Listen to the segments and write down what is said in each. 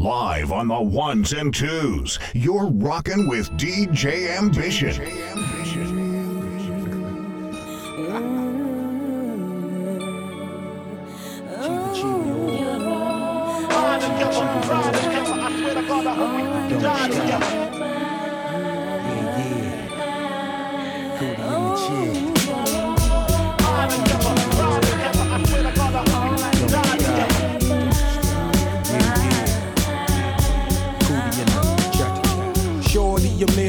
Live on the ones and twos, you're rocking with DJ Ambition. Shorty, I'm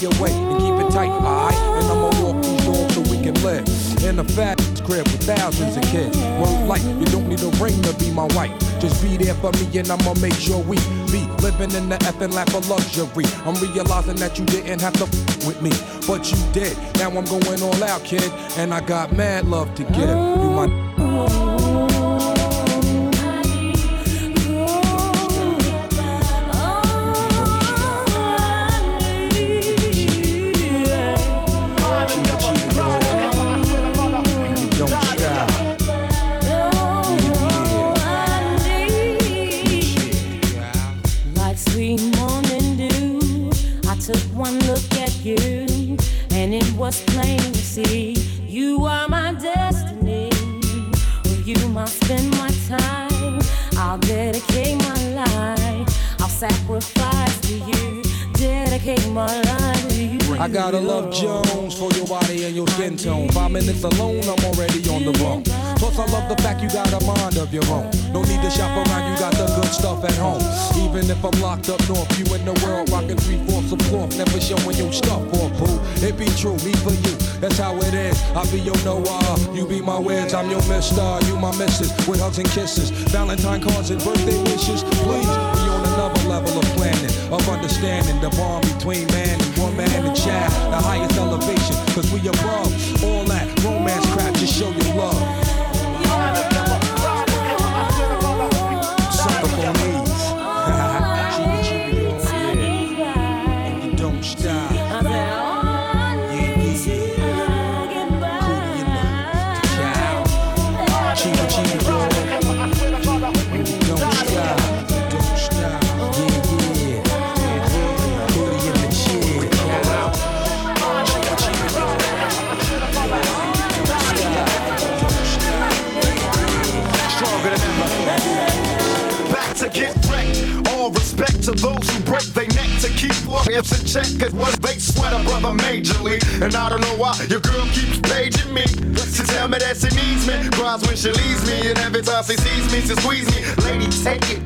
your way and keep it tight, alright? And I'ma walk these doors so we can live in a fat crib with thousands of kids. Word like you don't need a ring to be my wife. Just be there for me and I'ma make sure we be living in the effing lap of luxury. I'm realizing that you didn't have to f- with me, but you did. Now I'm going all out, kid, and I got mad love to give. You my alone, I'm already on the bone. Plus, I love the fact you got a mind of your own. No need to shop around, you got the good stuff at home. Even if I'm locked up north, you in the world rocking three fourths of cloth, never showing your stuff or boo. It be true, me for you, that's how it is. I be your Noah, you be my Wiz, I'm your Mister, you my Missus, with hugs and kisses, Valentine cards and birthday wishes. Please be on another level of planning, of understanding the bond between man and woman and child, the highest elevation, cause we above all just show your love. To those who break their neck to keep warriors in check. Cause what they sweat a brother majorly. And I don't know why your girl keeps paging me. To tell me that she needs me. Cries when she leaves me. And every time she sees me, she squeeze me. Lady, take it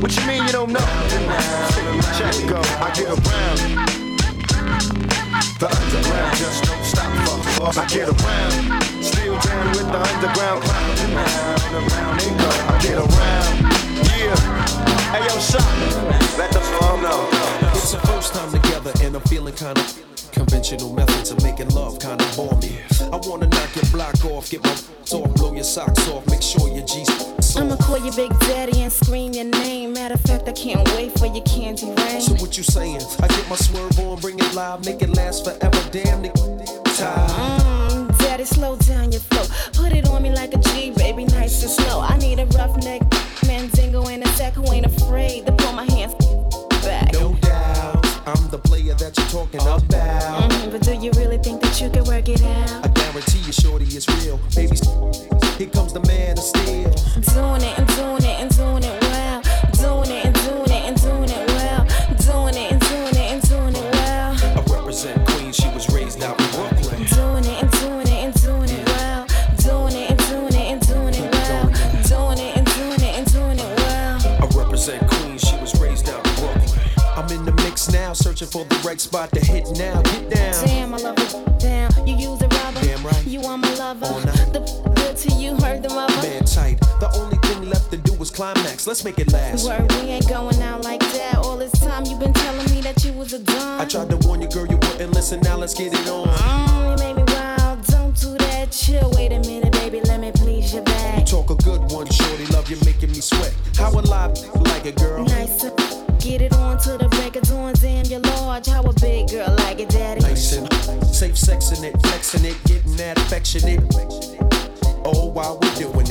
What you mean you don't know? Check go. I get around. The underground just don't stop. Fuck, fuck. I get around. Still down with the underground clown. Around, they go. I get around. Yeah. Hey yo, shot. Let the floor know. It's our first time together and I'm feeling kinda conventional methods of making love kinda bore me. I wanna knock your block off, get my off, blow your socks off, make sure your G's I'ma call you Big Daddy and scream your name. Matter of fact, I can't wait for your candy rain. So what you saying? I get my swerve on, bring it live, make it last forever. Damn nigga, time. Mm, Daddy, slow down your flow. Put it on me like a G, baby, nice and slow. I need a rough neck, mandingo in a sack who ain't afraid to pull my hands back. No doubt, I'm the player that you're talking about. real. Baby, here comes the man of steel. Doing it and doing it and doing it well. Doing it and doing it and doing it well. Doing it and doing it and doing it well. I represent Queens. She was raised out in Brooklyn. Doing it and doing it and doing it well. Doing it and doing it and doing it well. Doing it and doing it and doing it well. I represent Queens. She was raised out in Brooklyn. I'm in the mix now, searching for the right spot to hit now Let's make it last. Word, we ain't going out like that. All this time you been telling me that you was a dumb. I tried to warn you, girl, you wouldn't listen. Now let's get it on. Mm, you made me wild. Don't do that. Chill. Wait a minute, baby. Let me please your back. You Talk a good one, shorty. Love you making me sweat. How alive like a girl? Nice. Get it on to the break of dawn. Damn, you're large. How a big girl like it, daddy. Nice and safe sexing it, flexing it, getting that affectionate. Oh, while we're. Doing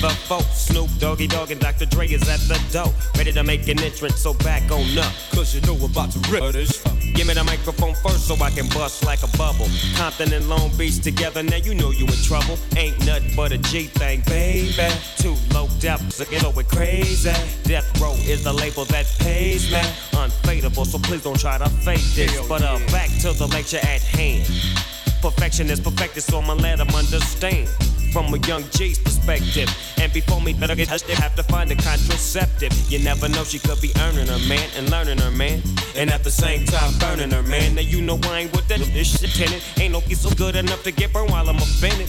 the four. Snoop Doggy Dogg and Dr. Dre is at the door. Ready to make an entrance, so back on up. Cause you know we're about to rip this. Give me the microphone first so I can bust like a bubble. Compton and Long Beach together, now you know you in trouble. Ain't nothing but a G thing, baby. Too low depth, so get over crazy. Death Row is the label that pays me. Unfadable, so please don't try to fake this. But uh, back to the lecture at hand. Perfection is perfected, so I'ma let them understand. From a young G's perspective. And before me better get touched, they have to find a contraceptive. You never know, she could be earning her man and learning her man. And at the same time, burning her man. Now you know I ain't with that. This shit tenant ain't no piece so good enough to get burned while I'm offended.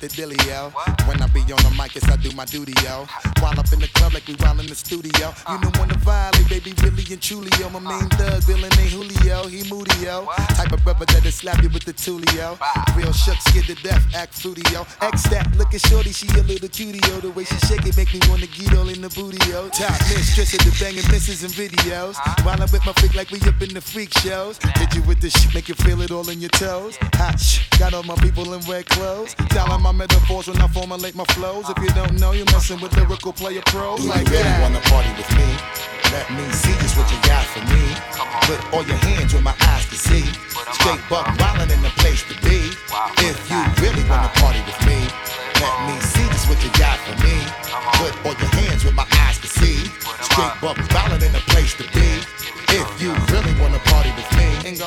the. When I be on the mic, yes, I do my duty, yo. While up in the club like we while in the studio. You know when the violate, baby, really and truly, yo. My main thug, villain ain't Julio, he moody, yo. Type of brother that'll slap you with the tulio. Real shook, scared to death, act fruity, yo. X that, looking shorty, she a little cutie, yo. The way she shake it make me wanna get all in the booty, yo. Top mistress of the banging misses and videos. While I'm with my freak like we up in the freak shows. Hit you with the shit, make you feel it all in your toes. Hot sh, got all my people in red clothes. Dialing my metaphors when I formulate my flows. If you don't know, you're messing with lyrical player pros like you really wanna party with me? Let me see just what you got for me. Put all your hands where my eyes can see. Straight buck wildin' in the place to be. If you really wanna party with me, let me see just what you got for me. Put all your hands where my eyes can see. Straight buck wildin' in the place to be.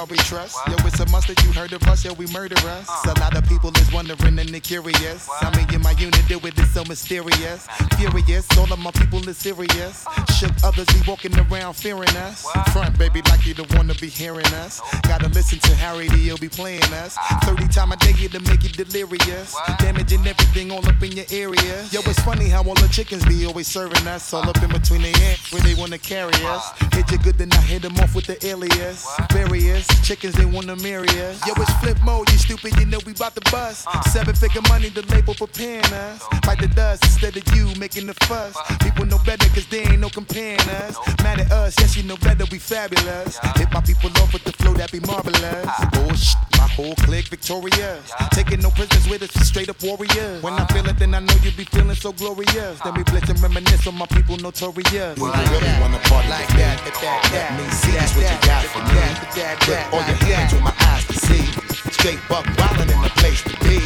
God we trust. Yo, it's a must that you heard of us. Yo, we murder us. A lot of people is wondering and they curious. I mean, in my unit, do it is so mysterious. Furious, all of my people is serious. Shook others be walking around fearing us. Front, baby, like you the one to be hearing us. Gotta listen to Harry, D, he'll be playing us. 30 time a day to make you delirious. Damaging everything all up in your area. Yo, it's funny how all the chickens be always serving us. All up in between the ends where they wanna carry us. Hit you good, then I hit them off with the alias. Various chickens, they wanna marry us. Yo, it's Flipmode, you stupid, you know we bout to bust. Uh. Seven figure money, the label preparing us. Bite the dust instead of you making the fuss. People know better, cause they ain't no comparing us. Mad at us, yes, you know better, we fabulous. Hit my people off with the flow that be marvelous. Bullshit, oh, my whole clique victorious. Taking no prisoners with us, straight up warriors. When I uh-huh. feel it, then I know you be feeling so glorious. Then we uh-huh. blitz and reminisce on my people notorious. you really wanna party Like with me? that, that, that, Let that, me see just what you got for me. Put all your hands with my eyes to see. Straight buck wildin' in the place to be.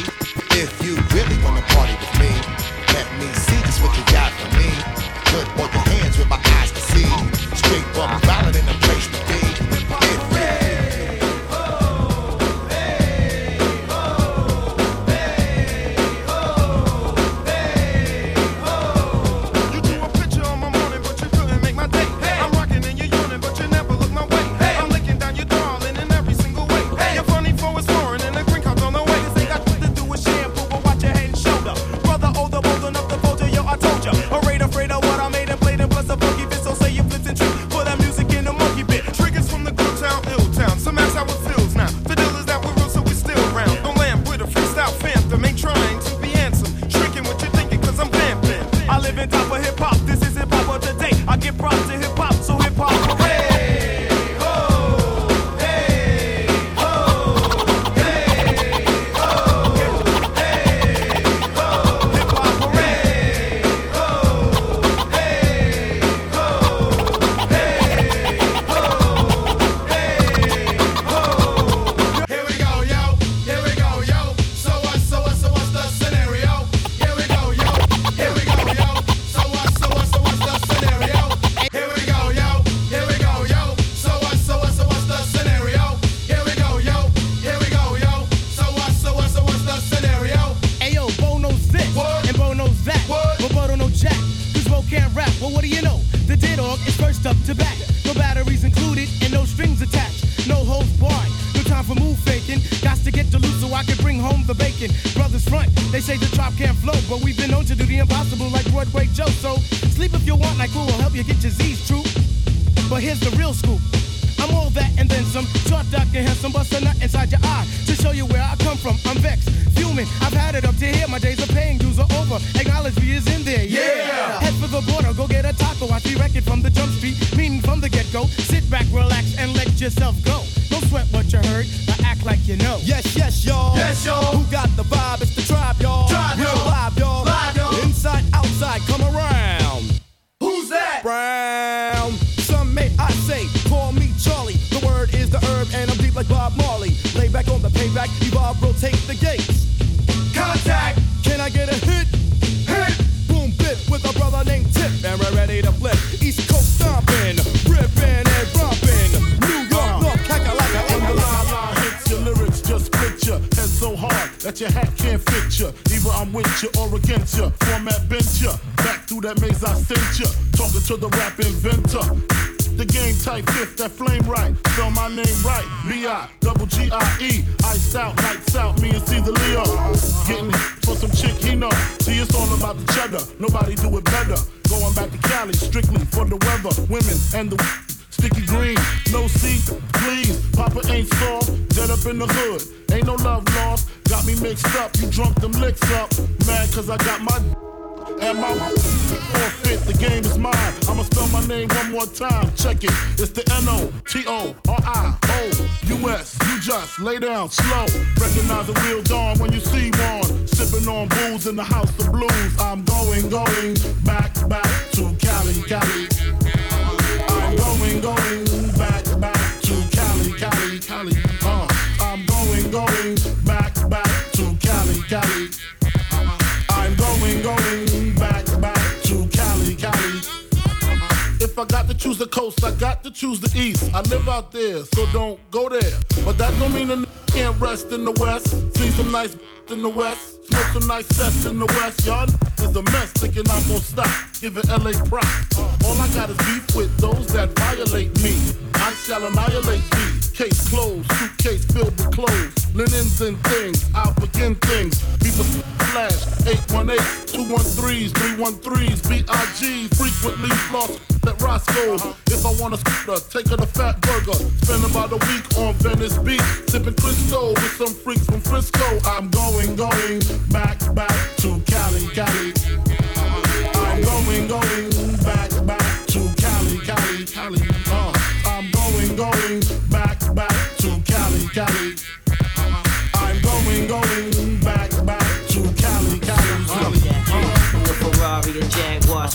If you really wanna party with me, let me see just what you got for me. Put all your hands where my eyes can see. Straight buck wildin' in the place Short, dark, and handsome, bust a nut inside your eye to show you where I come from. I'm vexed, fuming. I've had it up to here. My days of paying dues are over. Acknowledge me is in there. Yeah. Head for the border, go get a taco. I see it from the jump street, meaning from the get go. Sit back, relax, and let yourself go. Don't sweat what you heard, but act like you know. Yes, yes, y'all. Yes, y'all. Who got the vibe? It's that your hat can't fit ya. Either I'm with you or against ya. Format bent ya. Back through that maze I sent ya. Talking to the rap inventor. The game type fifth, that flame right. Spell my name right. B-I, double G-I-E. Iced out, lights out, me and Caesar Leo. Getting for some chick he know. See, it's all about the cheddar. Nobody do it better. Going back to Cali, strictly for the weather, women, and the Sticky green, no seat, please. Papa ain't soft, dead up in the hood. Ain't no love lost. Got me mixed up, you drunk them licks up. Mad cause I got my and my forfeit. The game is mine. I'ma spell my name one more time. Check it. It's the N O T O R I O U S. You just lay down slow. Recognize a real dawn when you see one. Sipping on booze in the house of blues. I'm going, going back, back to Cali, Cali. Choose the coast, I got to choose the east. I live out there, so don't go there. But that don't mean a n- can't rest in the west. See some nice b in the west. Smoke some nice sets in the west. Y'all is a mess, thinking I'm gonna stop. Giving LA props. All I got is beef with those that violate me. I shall annihilate thee. Case closed, suitcase filled with clothes, linens and things. I'll begin things. People flash 818, 213s, 313s, BIG. Frequently lost at Roscoe. If I want a scooter, take her to Fatburger. Spend about a week on Venice Beach, sipping Cristo with some freaks from Frisco. I'm going, going back, back to Cali, Cali. I'm going, going back, back to Cali, Cali, Cali. Uh, I'm going, going back, I'm going, going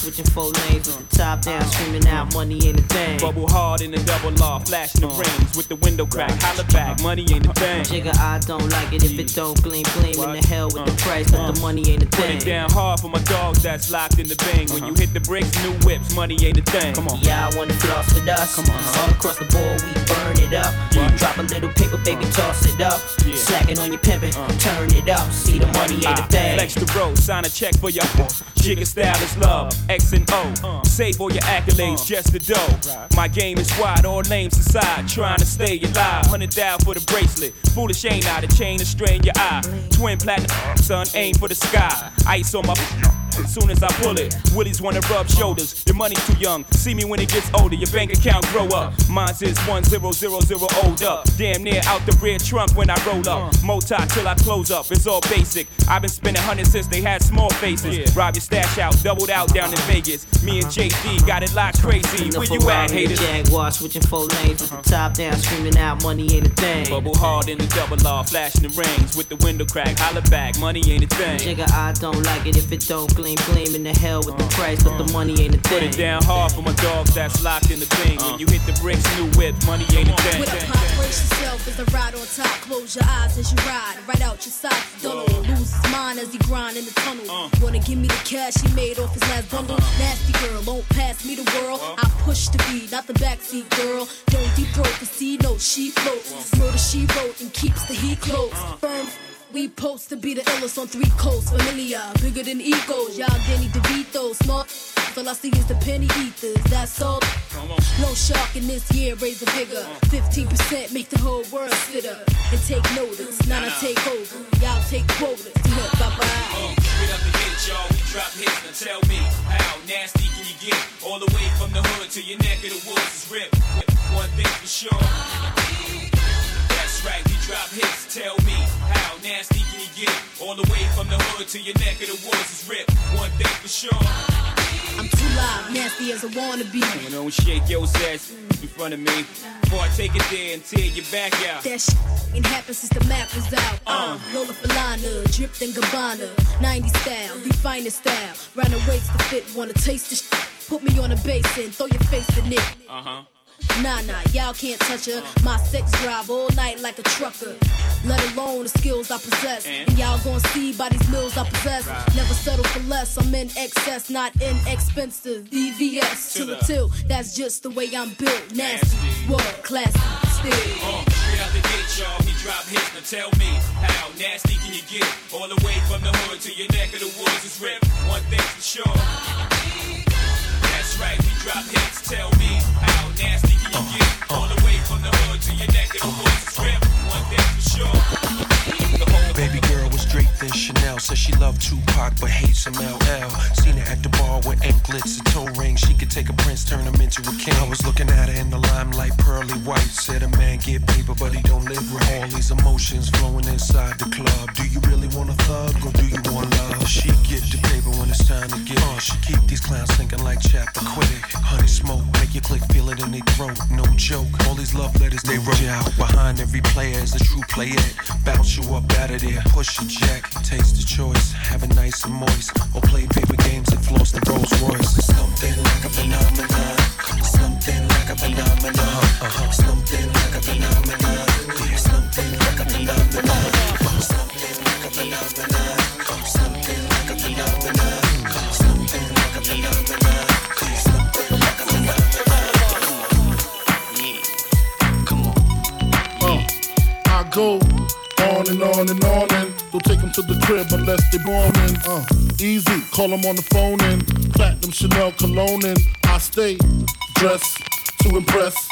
switching four lanes with the top down, screaming out money ain't a thing. Bubble hard in the double law, flashing the uh. rings with the window crack. Holla back, money ain't a thing. Jigga, I don't like it if it don't gleam, gleam in the hell with the price, but the uh. money ain't a Put thing. it down hard for my dogs that's locked in the bang. When you uh-huh. hit the bricks, new whips, money ain't a thing. Come on. Yeah, I wanna floss with us. Come on, all across the board, we burn it up. Drop a little paper, baby, uh. toss it up. Slacking on your pimpin', turn it up. See the money ain't a thing. Flex the road, sign a check for your Jigga style is love, X and O. Save all your accolades, just the dough. My game is wide, all names aside. Trying to stay alive, hundred down for the bracelet. Foolish ain't I, the chain to strain your eye. Twin platinum, son, aim for the sky. Ice on my. As soon as I pull it, Willies wanna rub shoulders. Your money's too young. See me when it gets older. Your bank account grow up. Mine's is one zero zero zero old up. Damn near out the rear trunk when I roll up. Multi till I close up. It's all basic. I've been spending hundreds since they had small faces. Rob your stash out, doubled out down in Vegas. Me and JD got it locked crazy. Where you at, and haters? Jaguar switching four lanes with the uh-huh. top down, screaming out money ain't a thing. Bubble hard in the double law, flashing the rings with the window crack. Holla back, money ain't a thing. Jigga, I don't like it if it don't gleam, gleam in the hell with the price, but the money ain't a Put thing. it down hard for my dogs that's locked in the thing. When you hit the bricks, new whip, money ain't a thing. With a pop, brace yourself as the ride on top. Close your eyes as you ride, right out your socks. Don't lose his mind as he grind in the tunnel. Wanna give me the cash he made off his last bundle? Nasty girl, won't pass me the world. I push the beat, not the backseat girl. Don't deep throat the sea note, she floats. Murder she wrote and keeps the heat close. Firm. We post to be the illest on three coasts. Familiar, bigger than egos. Y'all Danny DeVito, smart. All I see is the penny ethers. That's all. No shark in this year, raise a bigger. 15% make the whole world sit up. And take notice, now I take over. Y'all take quotas. Look, bye bye. Get up and hit y'all, we drop hits. Now tell me, how nasty can you get? All the way from the hood to your neck of the woods is ripped. One thing for sure. Right, we drop hits. Tell me, how nasty can you get? All the way from the hood to your neck of the woods is ripped. One thing for sure. I'm too loud, nasty as I wanna be. You know, shake your ass in front of me. Before I take it there and tear your back out. That shit ain't happened since the map was out. Uh, Lola Falana, dripped in Gabbana. 90 style, the style. Round the waist to fit, wanna taste the shit. Put me on a basin, throw your face in it. Uh huh. Nah, nah, y'all can't touch her. My sex drive all night like a trucker. Let alone the skills I possess. And y'all gonna see by these mills I possess. Never settle for less. I'm in excess, not inexpensive. EVS to the till. That's just the way I'm built. Nasty, world class, still. Uh, straight out the gate, y'all, he drop hits. Now tell me, how nasty can you get? All the way from the hood to your neck of the woods is ripped. One thing's for sure. That's right, he drop hits. Tell me, how nasty can you get? Baby girl was draped in Chanel. Said she loved Tupac but hates LL. Seen her at the bar with anklets and toe rings. She could take a prince, turn him into a king. I was looking at her in the limelight, pearly white. Said a man get paper, but he don't live with all these emotions flowing inside the club. Do you really want a thug or do you want love? She get the paper when it's time to get it. She keep these clowns thinking like Chappaquiddick. Honey smoke, make your click feel it in their throat. No joke. All these love letters they wrote you out behind every player is a true player. Bounce you up out of there, push your jack, taste the choice, have it nice and moist, or play paper games and floss the Rolls Royce. Something like a phenomenon, a phenomenon, something like a phenomenon, something like a phenomenon, something like a phenomenon, something like a phenomenon, something like a phenomenon, something like a Uh, I go on and on and on and don't take them to the crib unless they born in. Uh, easy, call them on the phone and platinum Chanel cologne and I stay dressed to impress.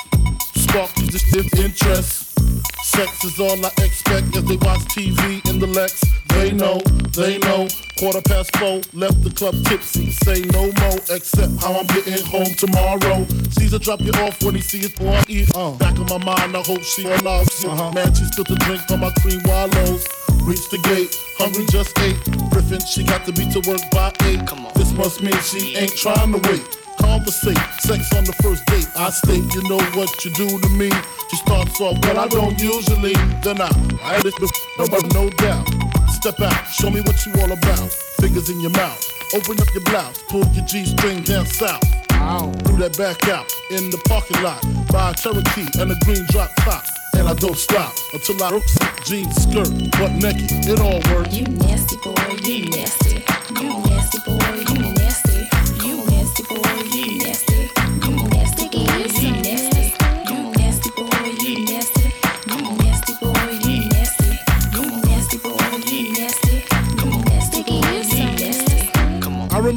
Spark these distinct interests. Sex is all I expect as they watch TV in the Lex. They know, they know. Quarter past four, left the club tipsy. Say no more, except how I'm getting home tomorrow. Caesar drop you off when he see it boy eat. Uh, back of my mind, I hope she loves uh-huh. Man, she spilled the drink on my cream wallows. Reach the gate, hungry just ate. Griffin, she got to be to work by eight. Come on. This must mean she ain't trying to wait. Conversate, sex on the first date. I state, you know what you do to me. She starts off, but I don't usually. Then I, I this no, but no doubt. Step out, show me what you all about. Fingers in your mouth, open up your blouse, pull your G string down south. Do that back out in the parking lot. Buy a Cherokee and a green drop top. And I don't stop until I jeans, skirt, butt naked. It all works. You nasty boy, you nasty. You nasty boy,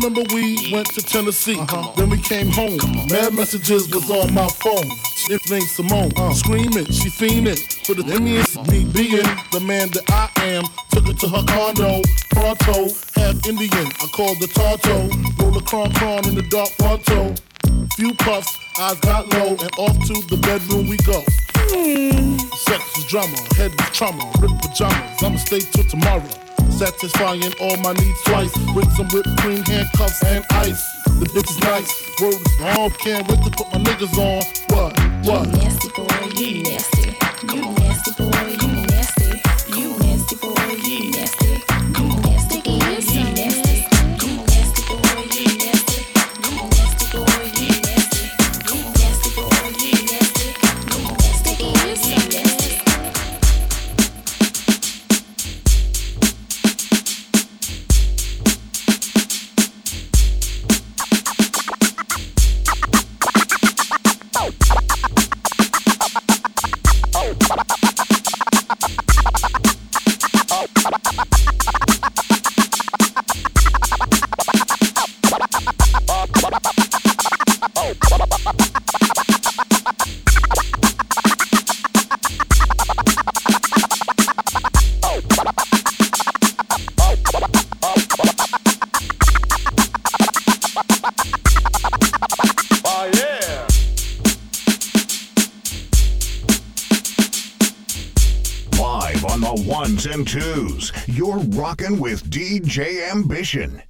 remember we went to Tennessee. Uh-huh. Then we came home. Mad messages was on my phone. It named Simone. Uh. Screaming, she fiending. For the Indians, me being the man that I am. Took her to her condo. Pronto, half Indian. I called the Tonto. Roll a cron cron in the dark Pronto. Few puffs, eyes got low, and off to the bedroom we go. Hmm. Sex is drama, head is trauma, ripped pajamas. I'ma stay till tomorrow. Satisfying all my needs twice with some whipped cream, handcuffs, and ice. The bitch is nice, word is bomb. Can't wait to put my niggas on. What? What? You nasty boy, you nasty. Twos. You're rocking with DJ Ambition.